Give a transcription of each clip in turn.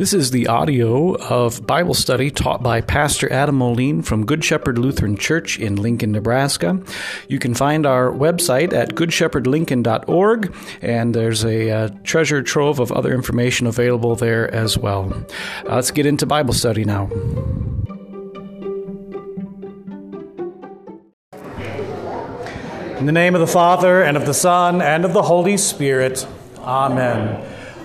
This is the audio of Bible study taught by Pastor Adam Moline from Good Shepherd Lutheran Church in Lincoln, Nebraska. You can find our website at goodshepherdlincoln.org, and there's a uh, treasure trove of other information available there as well. Uh, let's get into Bible study now. In the name of the Father, and of the Son, and of the Holy Spirit. Amen.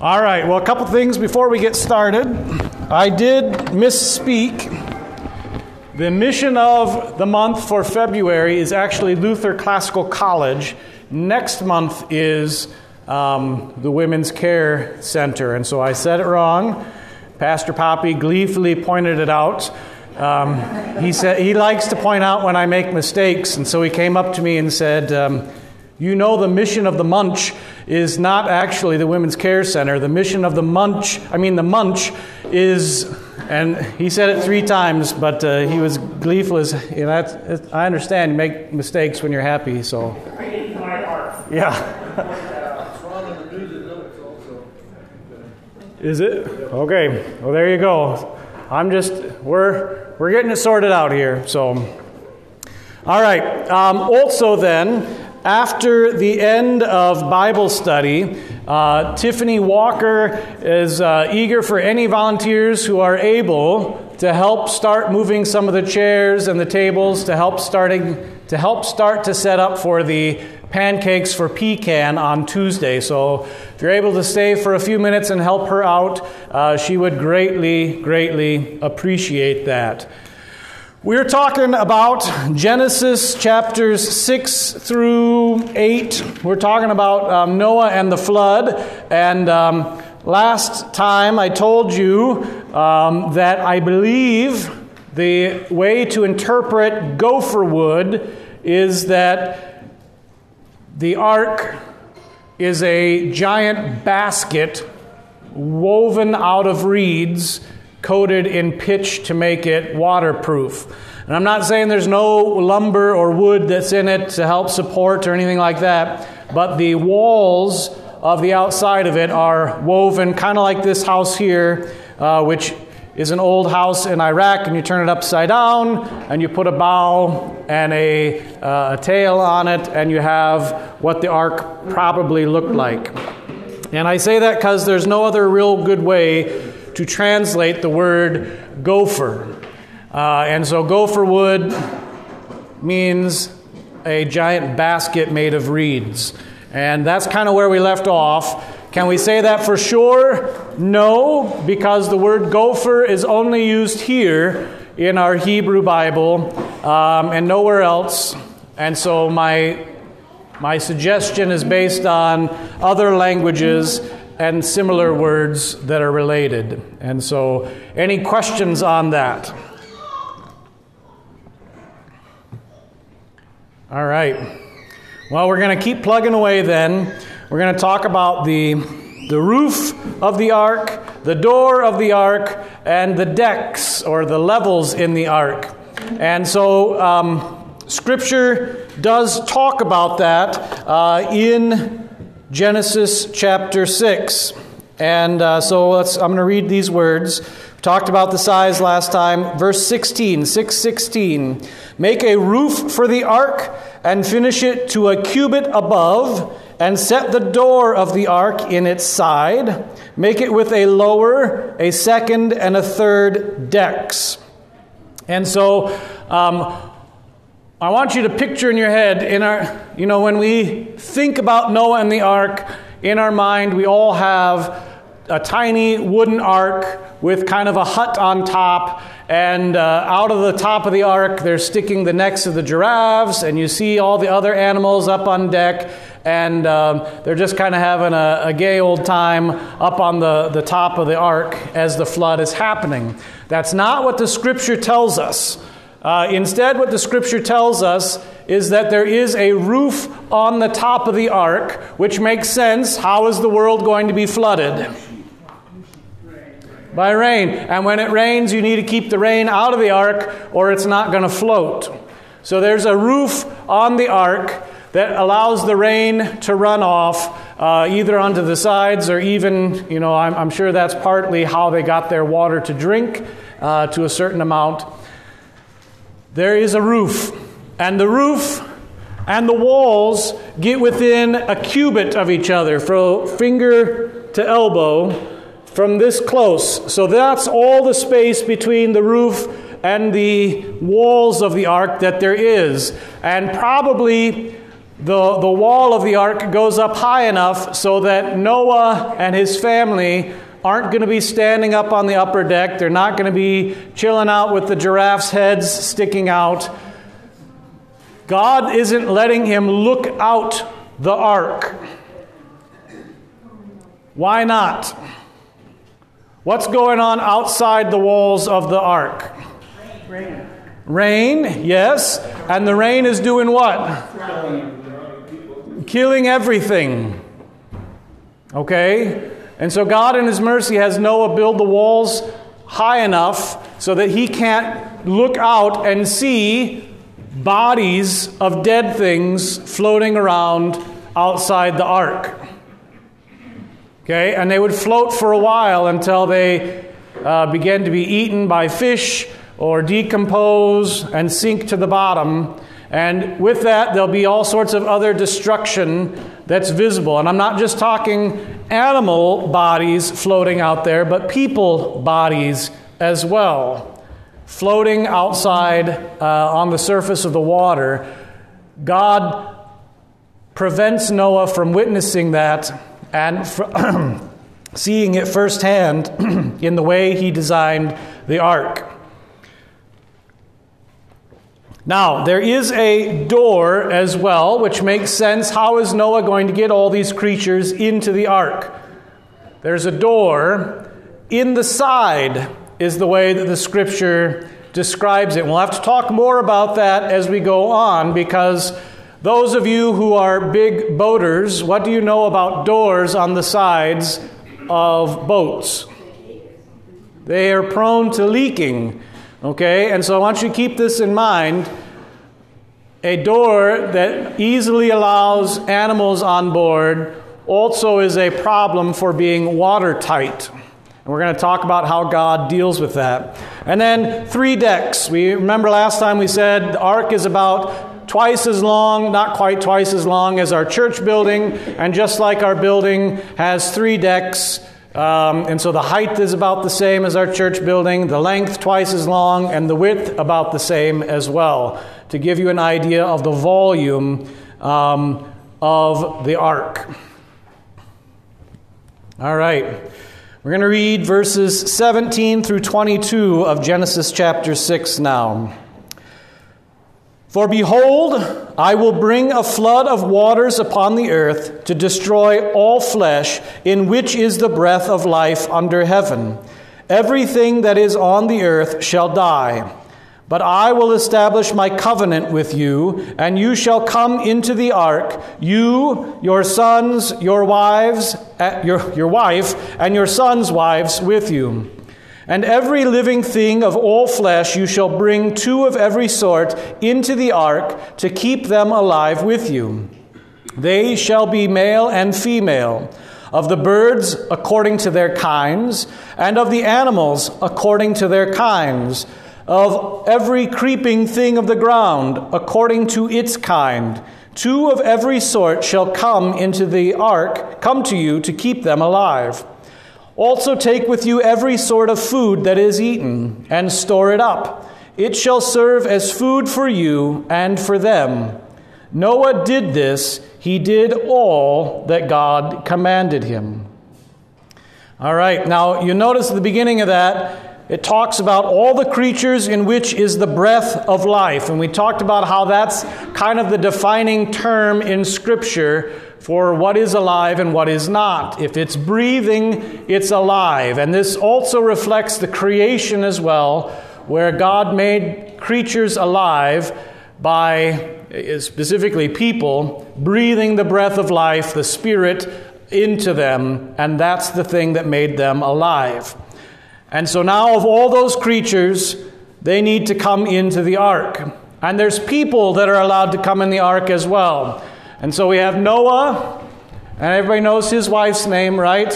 All right, well, a couple things before we get started. I did misspeak. The mission of the month for February is actually Luther Classical College. Next month is um, the Women's Care Center, and so I said it wrong. Pastor Poppy gleefully pointed it out. Um, he said he likes to point out when I make mistakes, and so he came up to me and said, um, "You know the mission of the Munch is not actually the Women's Care Center. The mission of the Munch, I mean, the Munch is, and he said it three times, but uh, he was gleeful. As, you know, I understand you make mistakes when you're happy, so. Yeah. Is it? Okay. Well, there you go. I'm just, we're, we're getting it sorted out here, so. All right. Um, also, then, after the end of Bible study, uh, Tiffany Walker is uh, eager for any volunteers who are able to help start moving some of the chairs and the tables to help starting to help start to set up for the pancakes for pecan on Tuesday. So if you're able to stay for a few minutes and help her out, uh, she would greatly, greatly appreciate that. We're talking about Genesis chapters 6 through 8. We're talking about um, Noah and the flood. And um, last time I told you um, that I believe the way to interpret gopher wood is that the ark is a giant basket woven out of reeds coated in pitch to make it waterproof. And I'm not saying there's no lumber or wood that's in it to help support or anything like that, but the walls of the outside of it are woven kind of like this house here, uh, which is an old house in Iraq, and you turn it upside down, and you put a bow and a, uh, a tail on it, and you have what the ark probably looked like. And I say that because there's no other real good way to translate the word gopher. Uh, and so gopher wood means a giant basket made of reeds. And that's kind of where we left off. Can we say that for sure? No, because the word gopher is only used here in our Hebrew Bible um, and nowhere else. And so my, my suggestion is based on other languages and similar words that are related. And so, any questions on that? All right. Well, we're going to keep plugging away then. We're going to talk about the, the roof of the ark, the door of the ark, and the decks or the levels in the ark. And so, um, Scripture does talk about that uh, in Genesis chapter 6. And uh, so let's, I'm going to read these words. We talked about the size last time. Verse 16, 616. Make a roof for the ark and finish it to a cubit above, and set the door of the ark in its side. Make it with a lower, a second, and a third decks. And so, um, I want you to picture in your head, in our, you know, when we think about Noah and the ark, in our mind, we all have a tiny wooden ark with kind of a hut on top, and uh, out of the top of the ark, they're sticking the necks of the giraffes, and you see all the other animals up on deck, and um, they're just kind of having a, a, gay old time up on the, the top of the ark as the flood is happening. That's not what the scripture tells us. Uh, instead, what the scripture tells us is that there is a roof on the top of the ark, which makes sense. How is the world going to be flooded? by rain. And when it rains, you need to keep the rain out of the ark or it's not going to float. So there's a roof on the ark that allows the rain to run off uh, either onto the sides or even, you know, I'm, I'm, sure that's partly how they got their water to drink uh, to a certain amount. There is a roof, and the roof and the walls get within a cubit of each other, from finger to elbow from this close. So that's all the space between the roof and the walls of the ark that there is. And probably the, the wall of the ark goes up high enough so that Noah and his family aren't going to be standing up on the upper deck. They're not going to be chilling out with the giraffes' heads sticking out. God isn't letting him look out the ark. Why not? What's going on outside the walls of the ark? Rain. Rain, yes. And the rain is doing what? Killing everything. Okay? And so God, in His mercy, has Noah build the walls high enough so that he can't look out and see bodies of dead things floating around outside the ark. Okay, and they would float for a while until they uh, began to be eaten by fish or decompose and sink to the bottom. And with that, there'll be all sorts of other destruction that's visible. And I'm not just talking animal bodies floating out there, but people bodies as well, floating outside uh, on the surface of the water. God prevents Noah from witnessing that and seeing it firsthand in the way he designed the ark. Now, there is a door as well, which makes sense. How is Noah going to get all these creatures into the ark? There's a door in the side, is the way that the scripture describes it. We'll have to talk more about that as we go on because those of you who are big boaters, what do you know about doors on the sides of boats? They are prone to leaking. Okay, and so I want you to keep this in mind. A door that easily allows animals on board also is a problem for being watertight. And we're going to talk about how God deals with that. And then three decks. We remember last time we said the ark is about twice as long, not quite twice as long as our church building, and just like our building has three decks. Um, and so the height is about the same as our church building, the length twice as long, and the width about the same as well, to give you an idea of the volume um, of the ark. All right. We're going to read verses 17 through 22 of Genesis chapter 6 now. For behold, I will bring a flood of waters upon the earth to destroy all flesh, in which is the breath of life under heaven. Everything that is on the earth shall die. But I will establish my covenant with you, and you shall come into the ark, you, your sons, your wives, uh, your, your wife, and your sons' wives with you. And every living thing of all flesh you shall bring two of every sort into the ark to keep them alive with you. They shall be male and female, of the birds according to their kinds, and of the animals according to their kinds, of every creeping thing of the ground according to its kind. Two of every sort shall come into the ark, come to you to keep them alive. Also take with you every sort of food that is eaten, and store it up. It shall serve as food for you and for them. Noah did this, he did all that God commanded him. All right, now you notice at the beginning of that, it talks about all the creatures in which is the breath of life. And we talked about how that's kind of the defining term in Scripture for what is alive and what is not. If it's breathing, it's alive. And this also reflects the creation as well, where God made creatures alive by eh, specifically people breathing the breath of life, the Spirit, into them, and that's the thing that made them alive. And so now, of all those creatures, they need to come into the ark. And there's people that are allowed to come in the ark as well. And so we have Noah, and everybody knows his wife's name, right?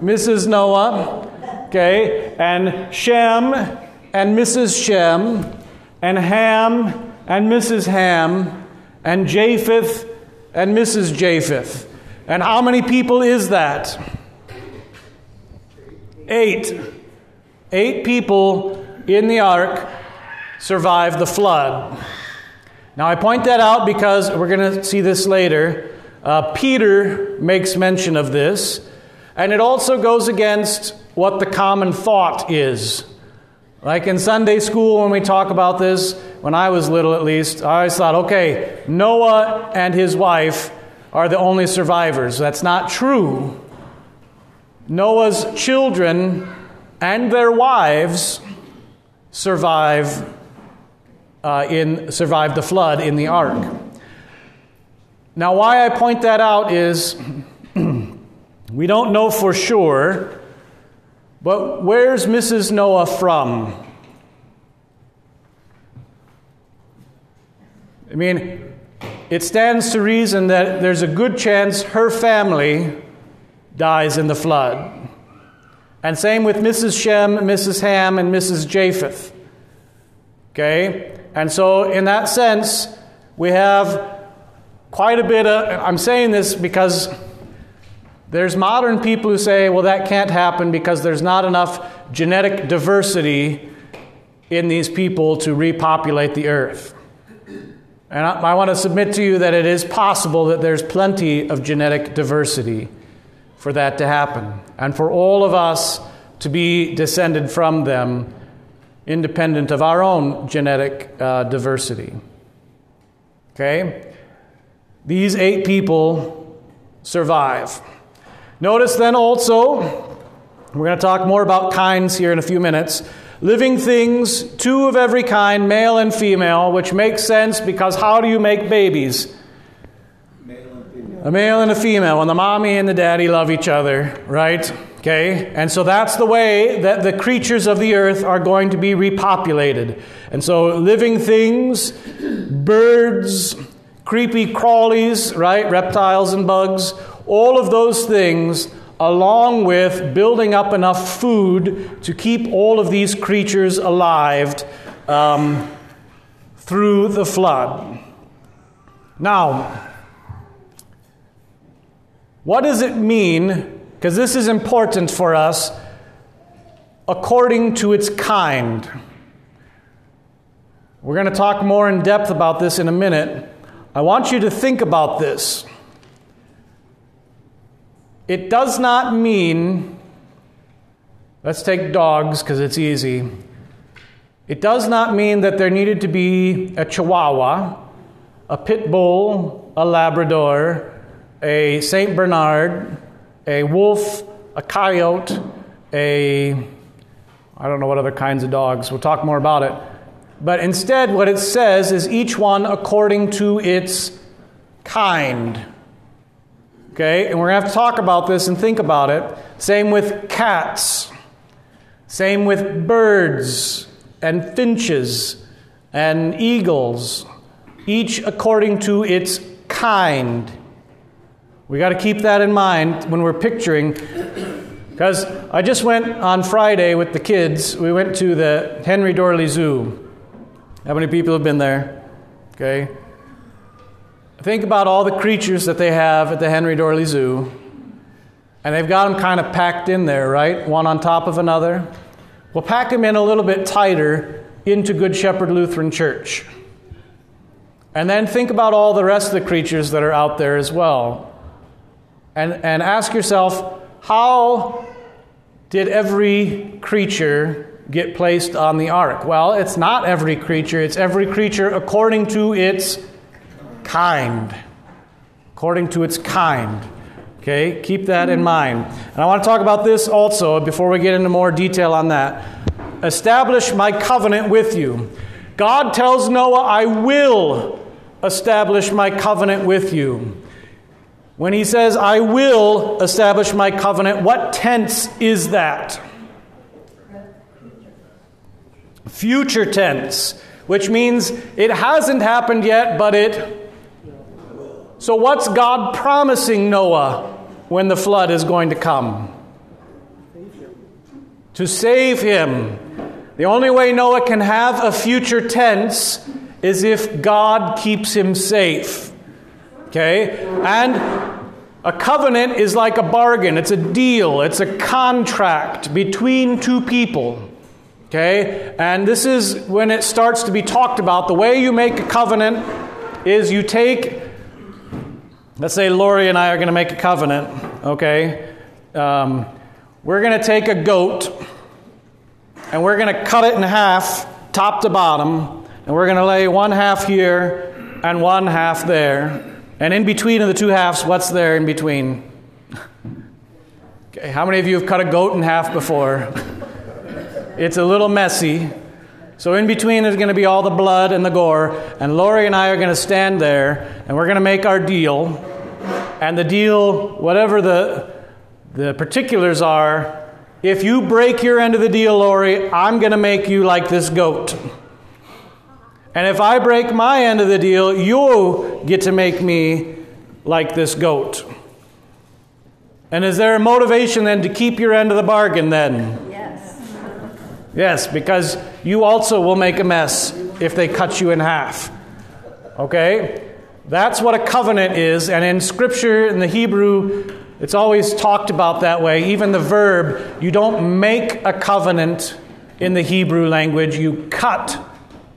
Mrs. Noah. Okay, and Shem and Mrs. Shem, and Ham and Mrs. Ham, and Japheth and Mrs. Japheth. And how many people is that? Eight. Eight people in the ark survived the flood. Now, I point that out because we're going to see this later. Uh, Peter makes mention of this, and it also goes against what the common thought is. Like in Sunday school, when we talk about this, when I was little at least, I always thought, okay, Noah and his wife are the only survivors. That's not true. Noah's children and their wives survive uh, in survived the flood in the ark. Now, why I point that out is we don't know for sure, but where's Mrs. Noah from? I mean, it stands to reason that there's a good chance her family dies in the flood. And same with Mrs. Shem, Mrs. Ham, and Mrs. Japheth. Okay? And so, in that sense, we have quite a bit of. I'm saying this because there's modern people who say, well, that can't happen because there's not enough genetic diversity in these people to repopulate the earth. And I, I want to submit to you that it is possible that there's plenty of genetic diversity for that to happen, and for all of us to be descended from them, independent of our own genetic uh, diversity. Okay? These eight people survive. Notice then also, we're going to talk more about kinds here in a few minutes. Living things, two of every kind, male and female, which makes sense because how do you make babies? a male and a female, and the mommy and the daddy love each other, right? Okay? And so that's the way that the creatures of the earth are going to be repopulated. And so living things, birds, creepy crawlies, right? Reptiles and bugs, all of those things, along with building up enough food to keep all of these creatures alive um, through the flood. Now, what does it mean? Because this is important for us according to its kind. We're going to talk more in depth about this in a minute. I want you to think about this. It does not mean, let's take dogs because it's easy. It does not mean that there needed to be a chihuahua, a pit bull, a Labrador, a St. Bernard, a wolf, a coyote, a I don't know what other kinds of dogs. We'll talk more about it. But instead, what it says is each one according to its kind. Okay? And we're going to have to talk about this and think about it. Same with cats. Same with birds and finches and eagles. Each according to its kind. We got to keep that in mind when we're picturing. Because I just went on Friday with the kids. We went to the Henry Doorly Zoo. How many people have been there? Okay. Think about all the creatures that they have at the Henry Doorly Zoo. And they've got them kind of packed in there, right? One on top of another. We'll pack them in a little bit tighter into Good Shepherd Lutheran Church. And then think about all the rest of the creatures that are out there as well and, and ask yourself how did every creature get placed on the ark? Well, it's not every creature, it's every creature according to its kind. According to its kind. Okay, keep that in mind. And I want to talk about this also before we get into more detail on that. Establish my covenant with you. God tells Noah, I will establish my covenant with you. When he says, I will establish my covenant, what tense is that? Future tense, which means it hasn't happened yet, but it. So, what's God promising Noah when the flood is going to come? To save him. The only way Noah can have a future tense is if God keeps him safe. Okay? And a covenant is like a bargain, it's a deal, it's a contract between two people. Okay? And this is when it starts to be talked about. The way you make a covenant is you take, let's say Lori and I are going to make a covenant. Okay? Um, we're going to take a goat and we're going to cut it in half, top to bottom, and we're going to lay one half here and one half there. And in between of the two halves, what's there in between? okay, how many of you have cut a goat in half before? it's a little messy. So in between is going to be all the blood and the gore, and Lori and I are going to stand there, and we're going to make our deal. And the deal, whatever the the particulars are, if you break your end of the deal, Lori, I'm going to make you like this goat. And if I break my end of the deal, you get to make me like this goat. And is there a motivation then to keep your end of the bargain then? Yes. Yes, because you also will make a mess if they cut you in half. Okay? That's what a covenant is, and in Scripture, in the Hebrew, it's always talked about that way. Even the verb, you don't make a covenant in the Hebrew language, you cut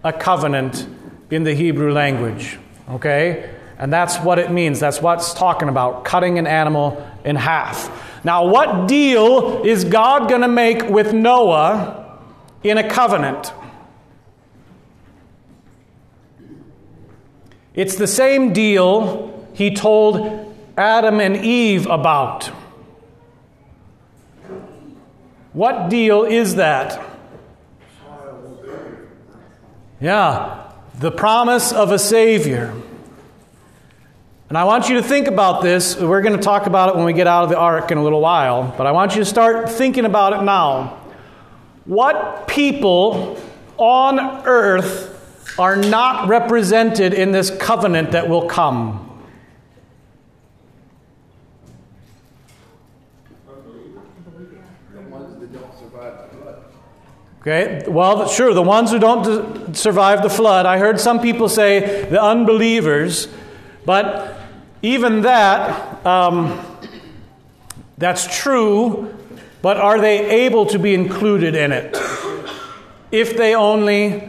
a covenant in the Hebrew language. Okay? And that's what it means. That's what's talking about cutting an animal in half. Now, what deal is God going to make with Noah in a covenant? It's the same deal he told Adam and Eve about. What deal is that? Yeah, the promise of a Savior. And I want you to think about this. We're going to talk about it when we get out of the ark in a little while, but I want you to start thinking about it now. What people on earth are not represented in this covenant that will come? Okay, well, sure, the ones who don't survive the flood. I heard some people say the unbelievers, but even that, um, that's true, but are they able to be included in it? If they only,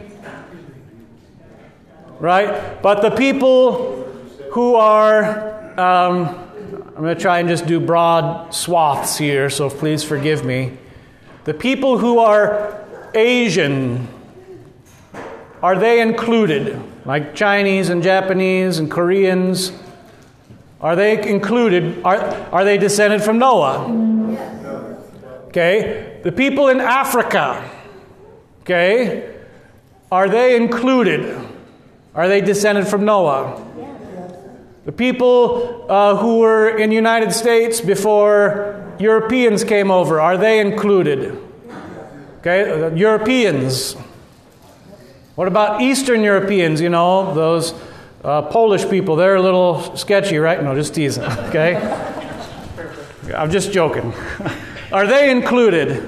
right? But the people who are, um, I'm going to try and just do broad swaths here, so please forgive me. The people who are Asian, are they included? Like Chinese and Japanese and Koreans? Are they included? Are, are they descended from Noah? Okay. The people in Africa, okay, are they included? Are they descended from Noah? The people uh, who were in the United States before Europeans came over, are they included? Okay, Europeans. What about Eastern Europeans? You know, those uh, Polish people, they're a little sketchy, right? No, just teasing, okay? I'm just joking. Are they included?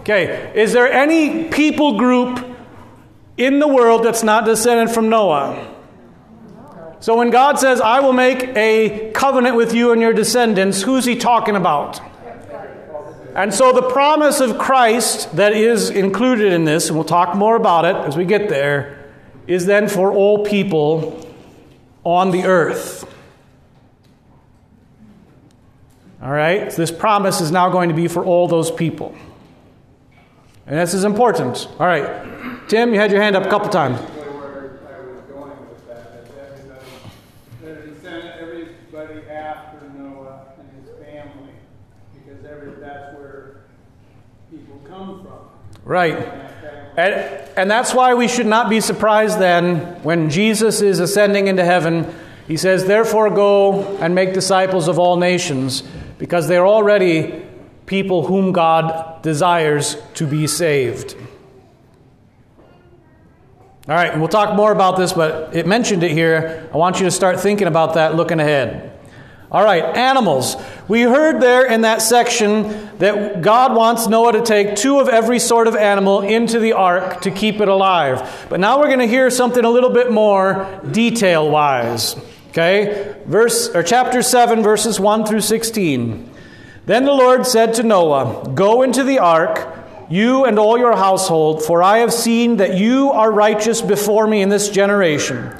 Okay, is there any people group in the world that's not descended from Noah? So when God says, I will make a covenant with you and your descendants, who's he talking about? And so the promise of Christ that is included in this, and we'll talk more about it as we get there, is then for all people on the earth. All right? So this promise is now going to be for all those people. And this is important. All right. Tim, you had your hand up a couple times. Basically where I was going with that, that everybody, that he sent everybody after Noah and his family, because every, that's where people come from. Right. And. And, that's why we should not be surprised then when Jesus is ascending into heaven. He says, Therefore, go and make disciples of all nations, because they're already people whom God desires to be saved. All right, we'll talk more about this, but it mentioned it here. I want you to start thinking about that looking ahead. All right, animals. We heard there in that section that God wants Noah to take two of every sort of animal into the ark to keep it alive. But now we're going to hear something a little bit more detail wise. Okay? Verse or chapter 7 verses 1 through 16. Then the Lord said to Noah, Go into the ark, you and all your household, for I have seen that you are righteous before me in this generation.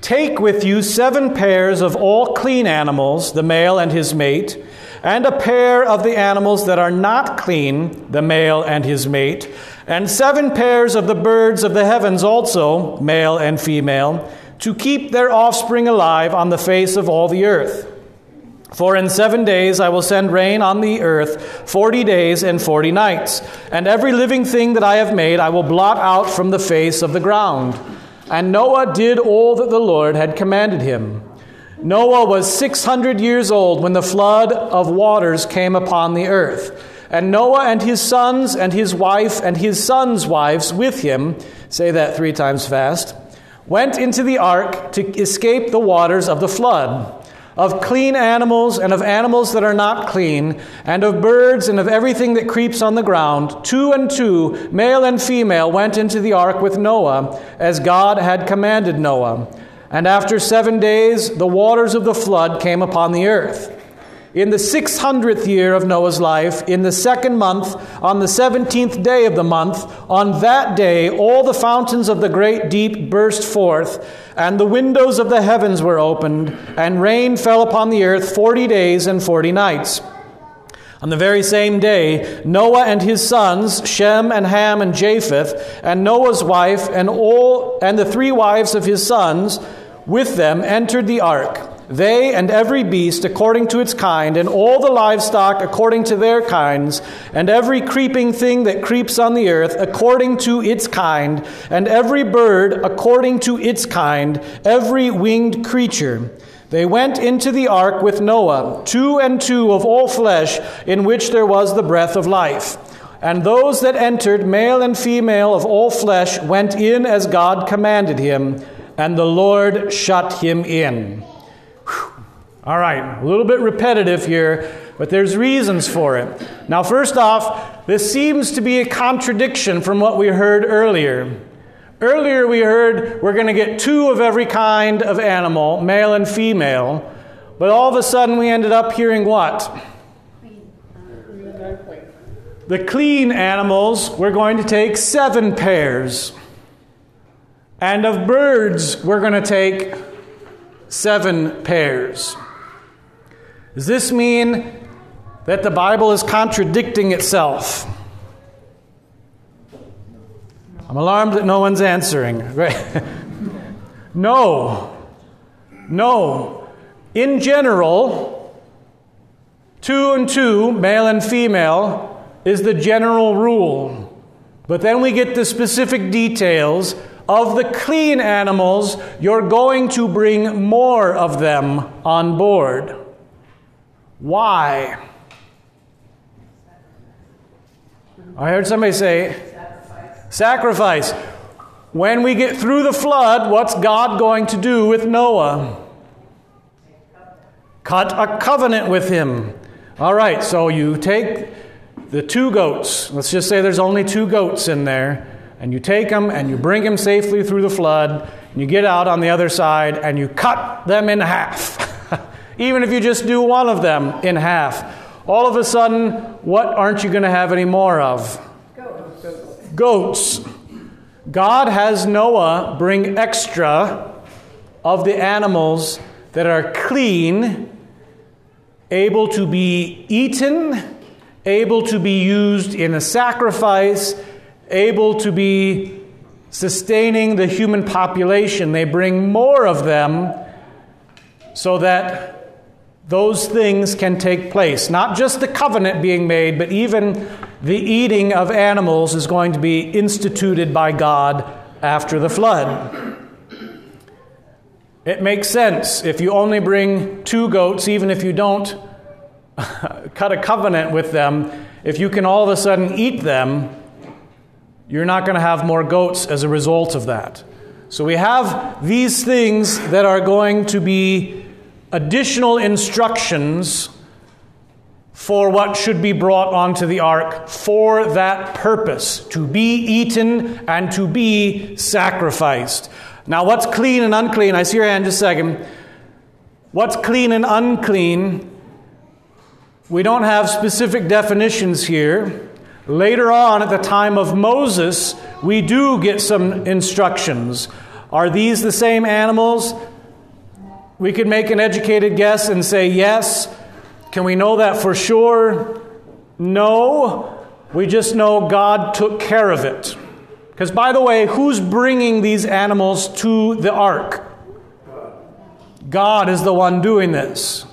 Take with you seven pairs of all clean animals, the male and his mate, and a pair of the animals that are not clean, the male and his mate, and seven pairs of the birds of the heavens also, male and female, to keep their offspring alive on the face of all the earth. For in seven days I will send rain on the earth forty days and forty nights, and every living thing that I have made I will blot out from the face of the ground. And Noah did all that the Lord had commanded him. Noah was 600 years old when the flood of waters came upon the earth. And Noah and his sons and his wife and his sons' wives with him, say that three times fast, went into the ark to escape the waters of the flood. Of clean animals and of animals that are not clean, and of birds and of everything that creeps on the ground, two and two, male and female, went into the ark with Noah, as God had commanded Noah. And after seven days, the waters of the flood came upon the earth. In the 600th year of Noah's life, in the second month, on the 17th day of the month, on that day all the fountains of the great deep burst forth, and the windows of the heavens were opened, and rain fell upon the earth 40 days and 40 nights. On the very same day, Noah and his sons, Shem and Ham and Japheth, and Noah's wife and all and the three wives of his sons with them entered the ark. They and every beast according to its kind, and all the livestock according to their kinds, and every creeping thing that creeps on the earth according to its kind, and every bird according to its kind, every winged creature. They went into the ark with Noah, two and two of all flesh, in which there was the breath of life. And those that entered, male and female of all flesh, went in as God commanded him, and the Lord shut him in. All right, a little bit repetitive here, but there's reasons for it. Now, first off, this seems to be a contradiction from what we heard earlier. Earlier, we heard we're going to get two of every kind of animal, male and female, but all of a sudden we ended up hearing what? The clean animals, we're going to take seven pairs. And of birds, we're going to take seven pairs. Does this mean that the Bible is contradicting itself? I'm alarmed that no one's answering. No. No. In general, two and two, male and female, is the general rule. But then we get the specific details of the clean animals, you're going to bring more of them on board. Why? I heard somebody say, sacrifice. sacrifice. When we get through the flood, what's God going to do with Noah? Cut a covenant with him. All right, so you take the two goats. Let's just say there's only two goats in there. And you take them and you bring them safely through the flood. And you get out on the other side and you cut them in half. Even if you just do one of them in half. All of a sudden, what aren't you going to have any more of? Goats. Goats. God has Noah bring extra of the animals that are clean able to be eaten, able to be used in a sacrifice, able to be sustaining the human population. They bring more of them so that those things can take place. Not just the covenant being made, but even the eating of animals is going to be instituted by God after the flood. It makes sense if you only bring two goats, even if you don't cut a covenant with them, if you can all of a sudden eat them, you're not going to have more goats as a result of that. So we have these things that are going to be additional instructions for what should be brought onto the ark for that purpose to be eaten and to be sacrificed. Now, what's clean and unclean? I see your hand just a second. What's clean and unclean? We don't have specific definitions here. Later on, at the time of Moses, we do get some instructions. Are these the same animals? We could make an educated guess and say yes. Can we know that for sure? No. We just know God took care of it. Because, by the way, who's bringing these animals to the ark? God is the one doing this.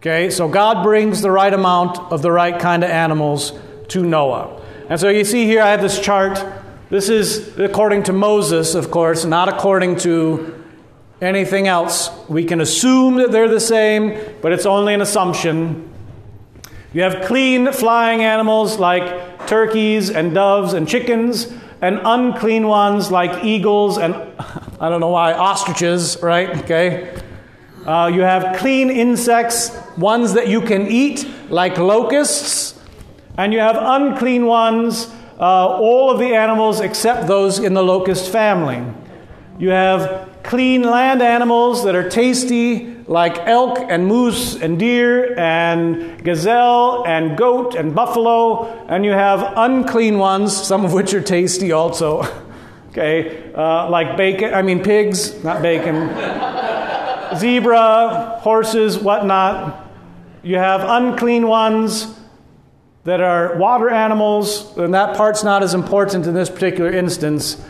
Okay, so God brings the right amount of the right kind of animals to Noah. And so you see here, I have this chart. This is according to Moses, of course, not according to anything else. We can assume that they're the same, but it's only an assumption. You have clean flying animals like turkeys and doves and chickens and unclean ones like eagles and, I don't know why, ostriches, right? Okay. Uh, you have clean insects, ones that you can eat, like locusts. And you have unclean ones, uh, all of the animals except those in the locust family. You have clean land animals that are tasty, like elk and moose and deer and gazelle and goat and buffalo, and you have unclean ones, some of which are tasty also. okay, uh, like bacon, I mean pigs, not bacon, zebra, horses, whatnot. You have unclean ones that are water animals, and that part's not as important in this particular instance,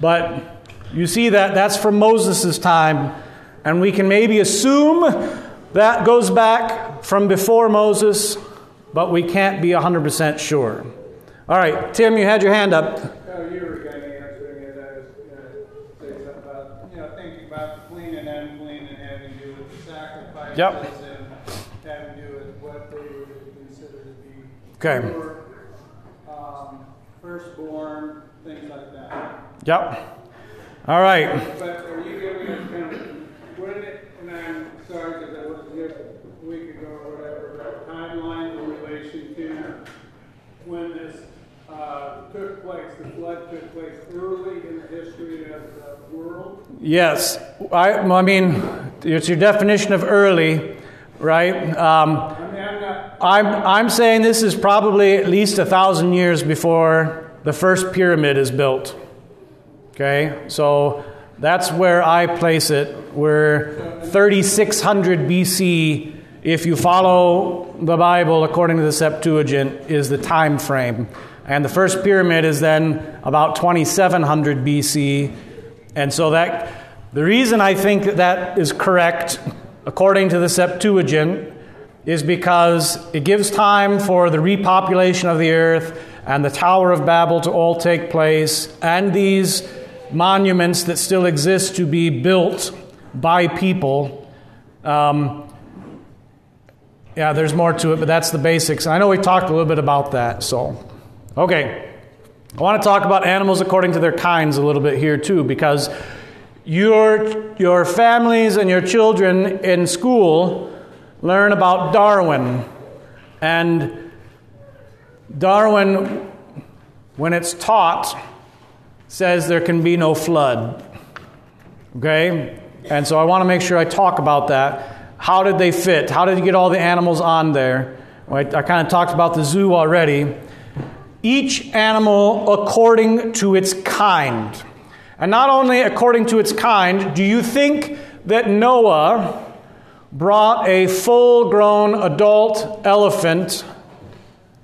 but you see that that's from Moses' time and we can maybe assume that goes back from before Moses, but we can't be 100% sure. All right, Tim, you had your hand up. Oh, you were kind of answering it. I was going to say something about, you know, thinking about clean and unclean and having to do with the sacrifices Yep. and having to do with what they would consider to be Okay. pure, um, firstborn, things like that. Yep. All right. But are you giving us kind what did it, and I'm sorry because I wasn't here a week ago or whatever, but timeline in relation to when this uh, took place, the flood took place early in the history of the world? Yes. I, I mean, it's your definition of early, right? Um, I mean, I'm not, I'm, I'm saying this is probably at least a thousand years before the first pyramid is built. Okay? So that's where I place it. We're 3600 BC. If you follow the Bible according to the Septuagint, is the time frame. And the first pyramid is then about 2700 BC. And so that the reason I think that, that is correct according to the Septuagint is because it gives time for the repopulation of the earth and the Tower of Babel to all take place and these monuments that still exist to be built by people. Um, yeah, there's more to it, but that's the basics. I know we talked a little bit about that, so. Okay. I want to talk about animals according to their kinds a little bit here, too, because your, your families and your children in school learn about Darwin. And Darwin, when it's taught, says there can be no flood. Okay? And so I want to make sure I talk about that. How did they fit? How did you get all the animals on there? I, I kind of talked about the zoo already. Each animal according to its kind. And not only according to its kind, do you think that Noah brought a full grown adult elephant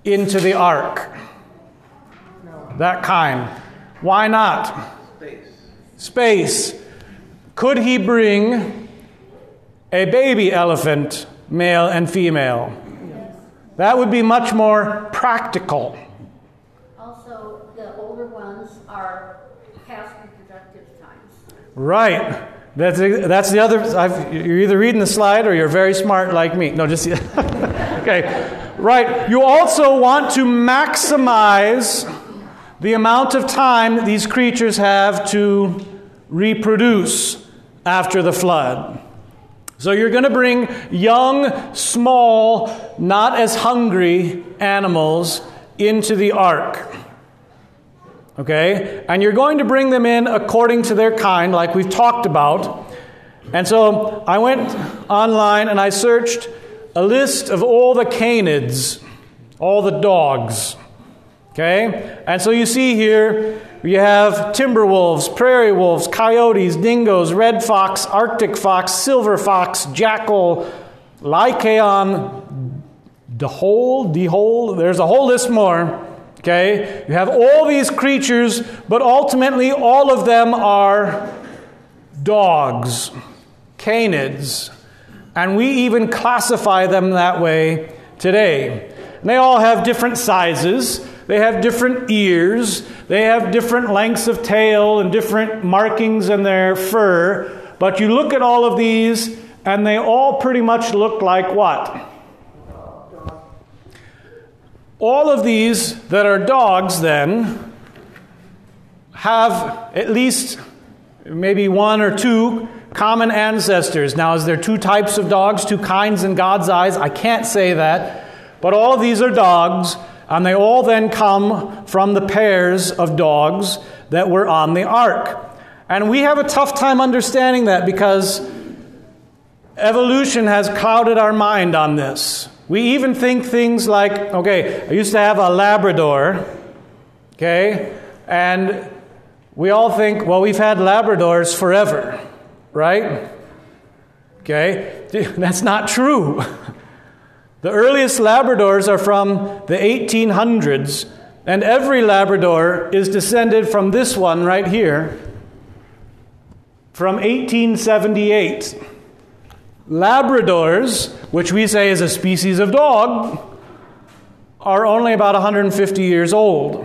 into the ark? That kind. Why not? Space. Space. Could he bring a baby elephant, male and female? Yes. That would be much more practical. Also, the older ones are past reproductive times. Right. That's, that's the other. I've, you're either reading the slide or you're very smart like me. No, just. okay. Right. You also want to maximize the amount of time these creatures have to reproduce after the flood. So you're going to bring young, small, not as hungry animals into the ark. Okay? And you're going to bring them in according to their kind, like we've talked about. And so I went online and I searched a list of all the canids, all the dogs. Okay? And so you see here, you have timber wolves, prairie wolves, coyotes, dingoes, red fox, arctic fox, silver fox, jackal, lycaon, the whole, the whole, there's a whole list more. Okay? You have all these creatures, but ultimately all of them are dogs, canids. And we even classify them that way today. And they all have different sizes, they have different ears, they have different lengths of tail and different markings in their fur. But you look at all of these, and they all pretty much look like what? All of these that are dogs, then, have at least maybe one or two common ancestors. Now, is there two types of dogs, two kinds in God's eyes? I can't say that. But all of these are dogs, and they all then come from the pairs of dogs that were on the ark. And we have a tough time understanding that because evolution has clouded our mind on this. We even think things like, okay, I used to have a Labrador, okay, and we all think, well, we've had Labradors forever, right? Okay, that's not true. The earliest Labradors are from the 1800s, and every Labrador is descended from this one right here from 1878. Labradors, which we say is a species of dog, are only about 150 years old.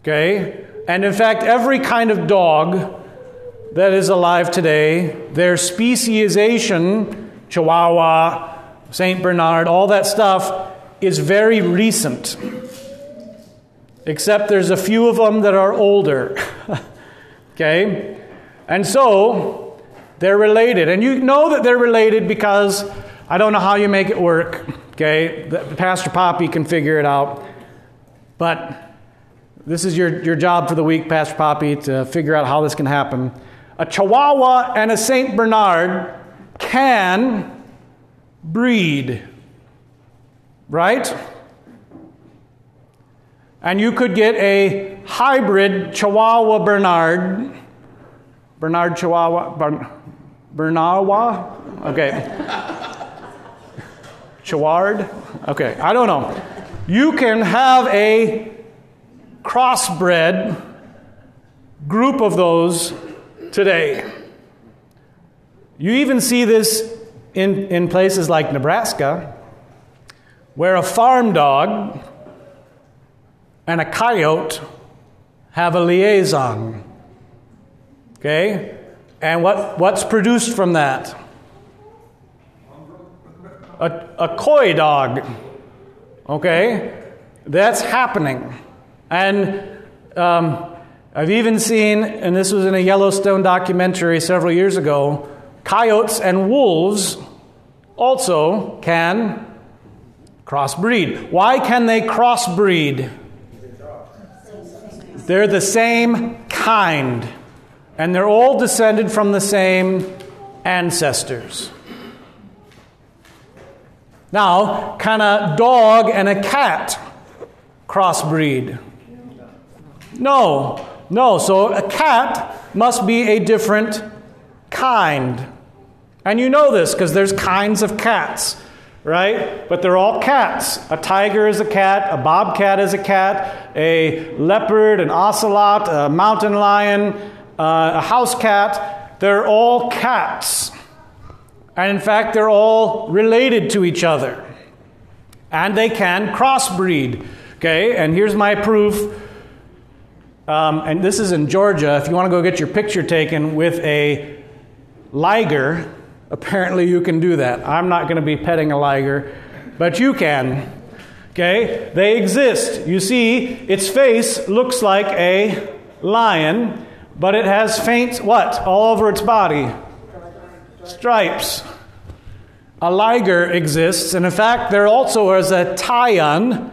Okay? And in fact, every kind of dog that is alive today, their speciation, Chihuahua, St. Bernard, all that stuff, is very recent. Except there's a few of them that are older. okay? And so, they're related. And you know that they're related because I don't know how you make it work. Okay? Pastor Poppy can figure it out. But this is your, your job for the week, Pastor Poppy, to figure out how this can happen. A Chihuahua and a St. Bernard can breed. Right? And you could get a hybrid Chihuahua Bernard. Bernard Chihuahua. Bern, Bernawa? Okay. Chihuard? Okay, I don't know. You can have a crossbred group of those today. You even see this in, in places like Nebraska, where a farm dog and a coyote have a liaison. Okay? And what, what's produced from that? A, a coy dog. Okay? That's happening. And um, I've even seen, and this was in a Yellowstone documentary several years ago, coyotes and wolves also can crossbreed. Why can they crossbreed? They're the same kind, and they're all descended from the same ancestors. Now, can a dog and a cat crossbreed? No, no. So a cat must be a different kind. And you know this because there's kinds of cats, right? But they're all cats. A tiger is a cat, a bobcat is a cat, a leopard, an ocelot, a mountain lion, uh, a house cat. They're all cats. And in fact, they're all related to each other. And they can crossbreed. Okay, and here's my proof. Um, and this is in Georgia. If you want to go get your picture taken with a liger, apparently you can do that. I'm not going to be petting a liger, but you can. Okay, they exist. You see, its face looks like a lion, but it has faint what all over its body? Stripes. A liger exists, and in fact, there also is a tayan,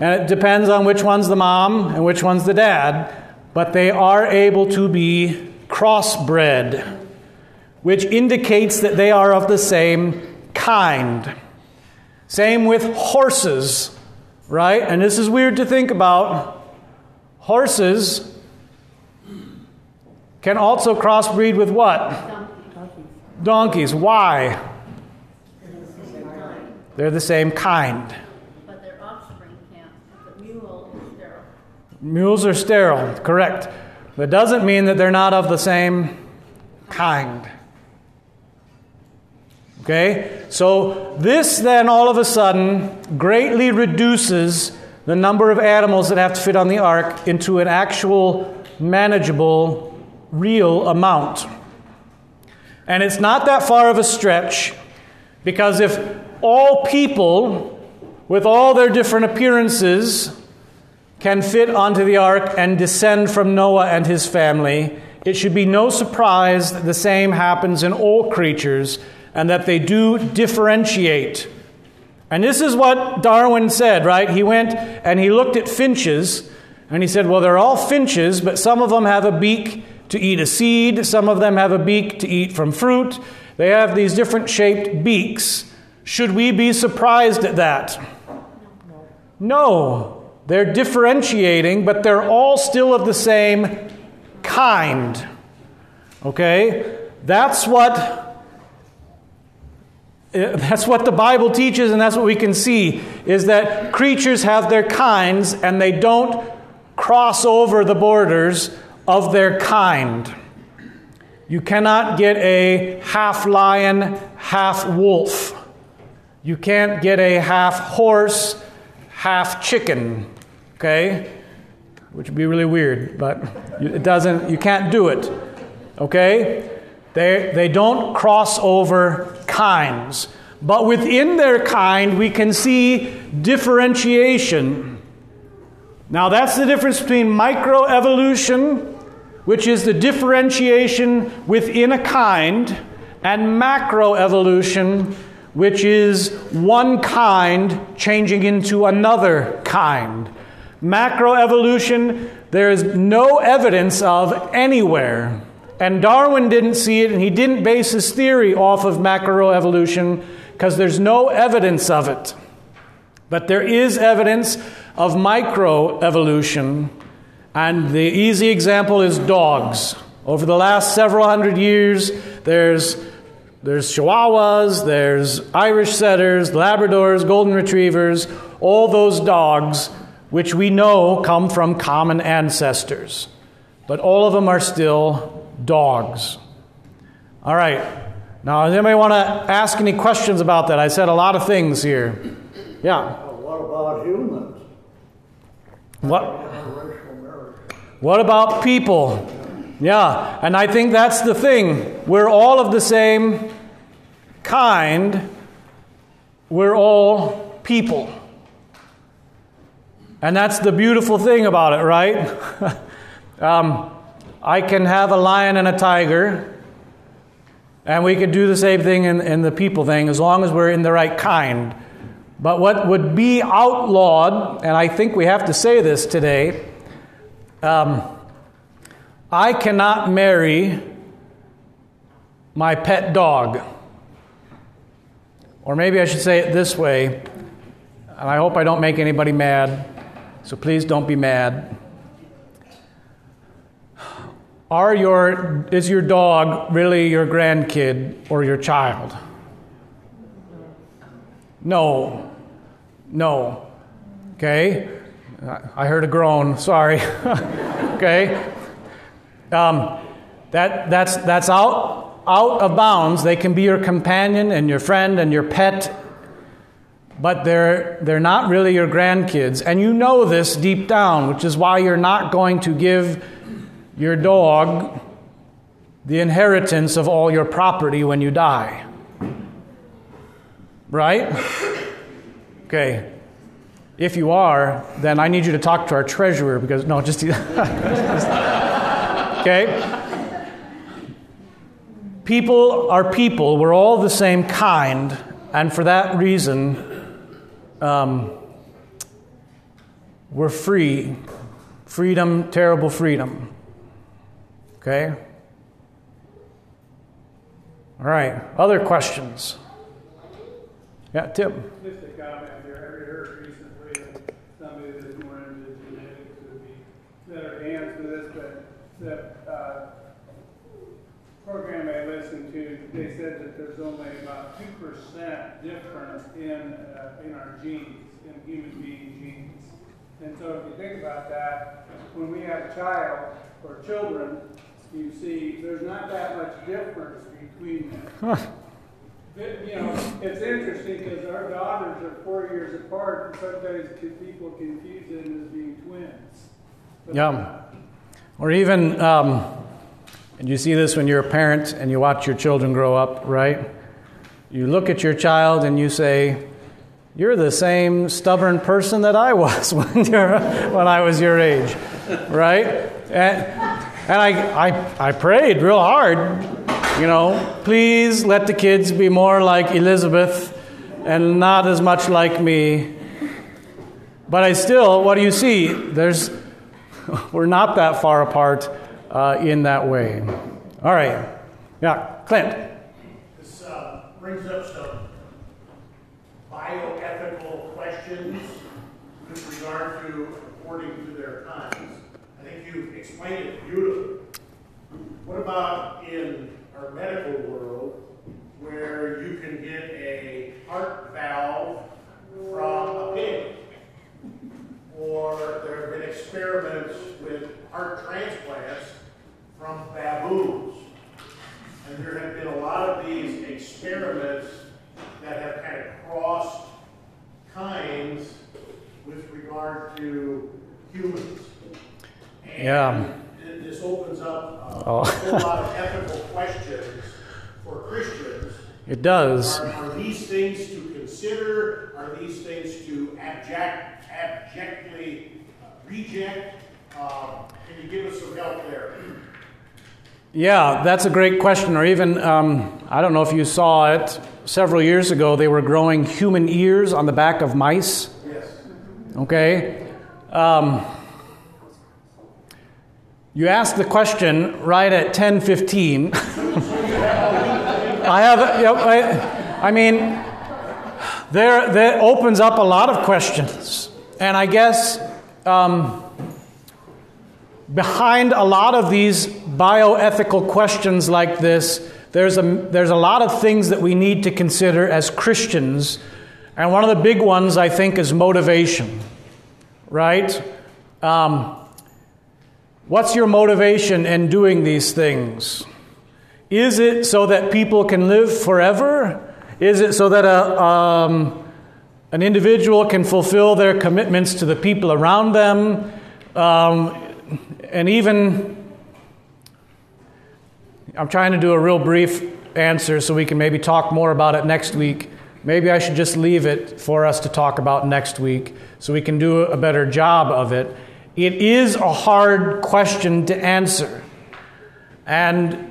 and it depends on which one's the mom and which one's the dad, but they are able to be crossbred, which indicates that they are of the same kind. Same with horses, right? And this is weird to think about. Horses can also crossbreed with what? Donkeys. Donkeys. Why? They're the same kind. But their offspring can't. The mule is sterile. Mules are sterile, correct. That doesn't mean that they're not of the same kind. Okay? So, this then all of a sudden greatly reduces the number of animals that have to fit on the ark into an actual manageable, real amount. And it's not that far of a stretch because if all people, with all their different appearances, can fit onto the ark and descend from Noah and his family, it should be no surprise that the same happens in all creatures and that they do differentiate. And this is what Darwin said, right? He went and he looked at finches and he said, Well, they're all finches, but some of them have a beak to eat a seed, some of them have a beak to eat from fruit. They have these different shaped beaks. Should we be surprised at that? No. They're differentiating, but they're all still of the same kind. Okay? That's what Uh, that's what the Bible teaches and that's what we can see is that creatures have their kinds and they don't cross over the borders of their kind. You cannot get a half lion, half wolf. You can't get a half horse, half chicken. Okay? Which would be really weird, but it doesn't, you can't do it. Okay? They, they don't cross over kinds. But within their kind, we can see differentiation. Now, that's the difference between microevolution, which is the differentiation within a kind, and macroevolution, which is one kind changing into another kind. Macroevolution, there is no evidence of anywhere. And Darwin didn't see it, and he didn't base his theory off of macroevolution because there's no evidence of it. But there is evidence of microevolution, and the easy example is dogs. Over the last several hundred years, there's there's Chihuahuas, there's Irish setters, Labradors, Golden Retrievers, all those dogs, which we know come from common ancestors. But all of them are still dogs. All right. Now, does anybody want to ask any questions about that? I said a lot of things here. Yeah. What about humans? What? What about people? Yeah, and I think that's the thing. We're all of the same kind. We're all people. And that's the beautiful thing about it, right? um, I can have a lion and a tiger, and we could do the same thing in, in the people thing as long as we're in the right kind. But what would be outlawed, and I think we have to say this today, um, I cannot marry my pet dog. Or maybe I should say it this way, and I hope I don't make anybody mad, so please don't be mad. Are your, is your dog really your grandkid or your child? No. No. Okay? I heard a groan. Sorry. okay? Um, that, that's, that's out, out of bounds. They can be your companion and your friend and your pet, but they're, they're not really your grandkids. And you know this deep down, which is why you're not going to give your dog the inheritance of all your property when you die. Right? Okay. If you are, then I need you to talk to our treasurer because, no, just. okay? People are people. We're all the same kind. And for that reason, um, we're free. Freedom, terrible freedom. Okay? All right. Other questions? Yeah, Tim. Just a comment here. Have heard recently that somebody that's more into genetics would be better to answer this, but the uh, program I listened to, they said that there's only about two percent difference in uh, in our genes, in human being genes. And so if you think about that, when we have a child or children, you see there's not that much difference between them. But, you know, it's interesting because our daughters are four years apart, and sometimes people confuse them as being twins. But Yeah. Or even, um, and you see this when you're a parent and you watch your children grow up, right? You look at your child and you say, You're the same stubborn person that I was when, you're, when I was your age, right? And, and I, I, I prayed real hard, you know, please let the kids be more like Elizabeth and not as much like me. But I still, what do you see? There's, we're not that far apart uh, in that way. All right. Yeah, Clint. This uh, brings up some bioethical questions with regard to according to their times. I think you explained it. What about in our medical world where you can get a heart valve from a pig? Or there have been experiments with heart transplants from baboons. And there have been a lot of these experiments that have kind of crossed kinds with regard to humans. And Yeah. Th- This opens up a Oh. whole lot of ethical questions for Christians. It does. Are, are these things to consider? Are these things to abject, abjectly uh, reject? Uh, can you give us some help there? Yeah, that's a great question. Or even, um, I don't know if you saw it, several years ago, they were growing human ears on the back of mice. Yes. Okay? Um, you asked the question right at 10:15. I have, you know, I, I mean, there that opens up a lot of questions, and I guess um, behind a lot of these bioethical questions like this, there's a there's a lot of things that we need to consider as Christians, and one of the big ones I think is motivation right? Um, what's your motivation in doing these things? Is it so that people can live forever? Is it so that a, um, an individual can fulfill their commitments to the people around them? Um, and even, I'm trying to do a real brief answer so we can maybe talk more about it next week. Maybe I should just leave it for us to talk about next week so we can do a better job of it. It is a hard question to answer. And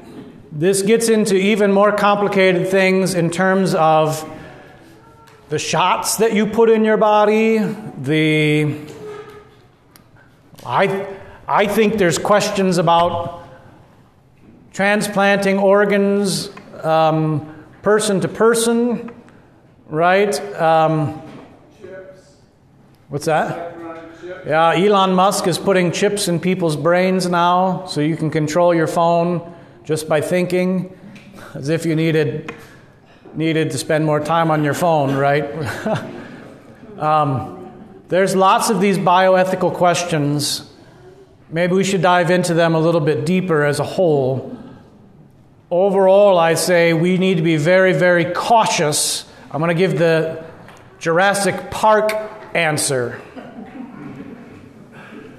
this gets into even more complicated things in terms of the shots that you put in your body, the I I think there's questions about transplanting organs um, person to person, right? Um, chips, what's that? Yeah, Elon Musk is putting chips in people's brains now so you can control your phone just by thinking, as if you needed, needed to spend more time on your phone, right? um, there's lots of these bioethical questions. Maybe we should dive into them a little bit deeper as a whole. Overall, I say we need to be very, very cautious. I'm going to give the Jurassic Park answer.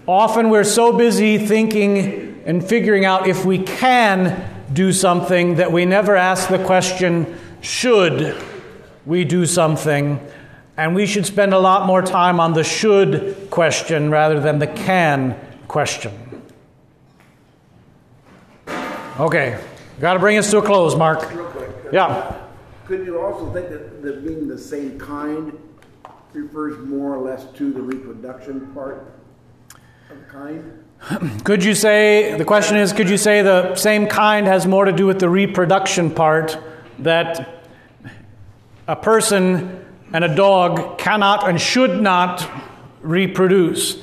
Often we're so busy thinking and figuring out if we can do something that we never ask the question, should we do something? And we should spend a lot more time on the should question rather than the can question. Okay, got to bring us to a close, Mark. Quick. Uh, yeah. Could you also think that, that being the same kind refers more or less to the reproduction part kind? Could you say, the question is, could you say the same kind has more to do with the reproduction part that a person and a dog cannot and should not reproduce?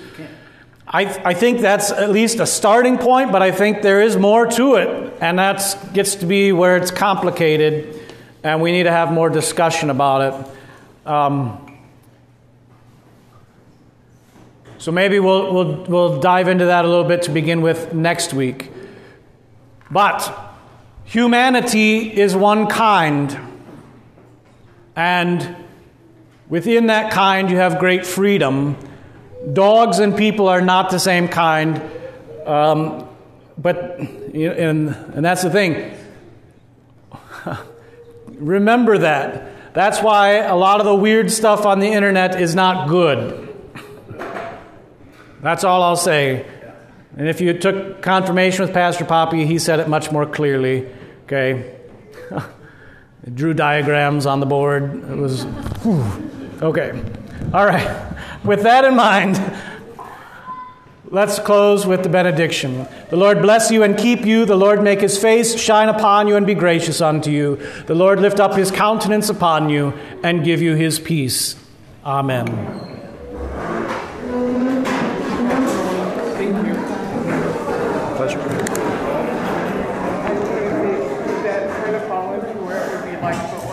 I, I think that's at least a starting point, but I think there is more to it, and that gets to be where it's complicated, and we need to have more discussion about it. Um, so maybe we'll, we'll, we'll dive into that a little bit to begin with next week. But humanity is one kind, and within that kind, you have great freedom. Dogs and people are not the same kind, um, but and, and that's the thing. Remember that. That's why a lot of the weird stuff on the internet is not good. That's all I'll say. And if you took confirmation with Pastor Poppy, he said it much more clearly. Okay. Drew diagrams on the board. It was. Whew. Okay. All right. With that in mind, let's close with the benediction. The Lord bless you and keep you. The Lord make his face shine upon you and be gracious unto you. The Lord lift up his countenance upon you and give you his peace. Amen. Pleasure.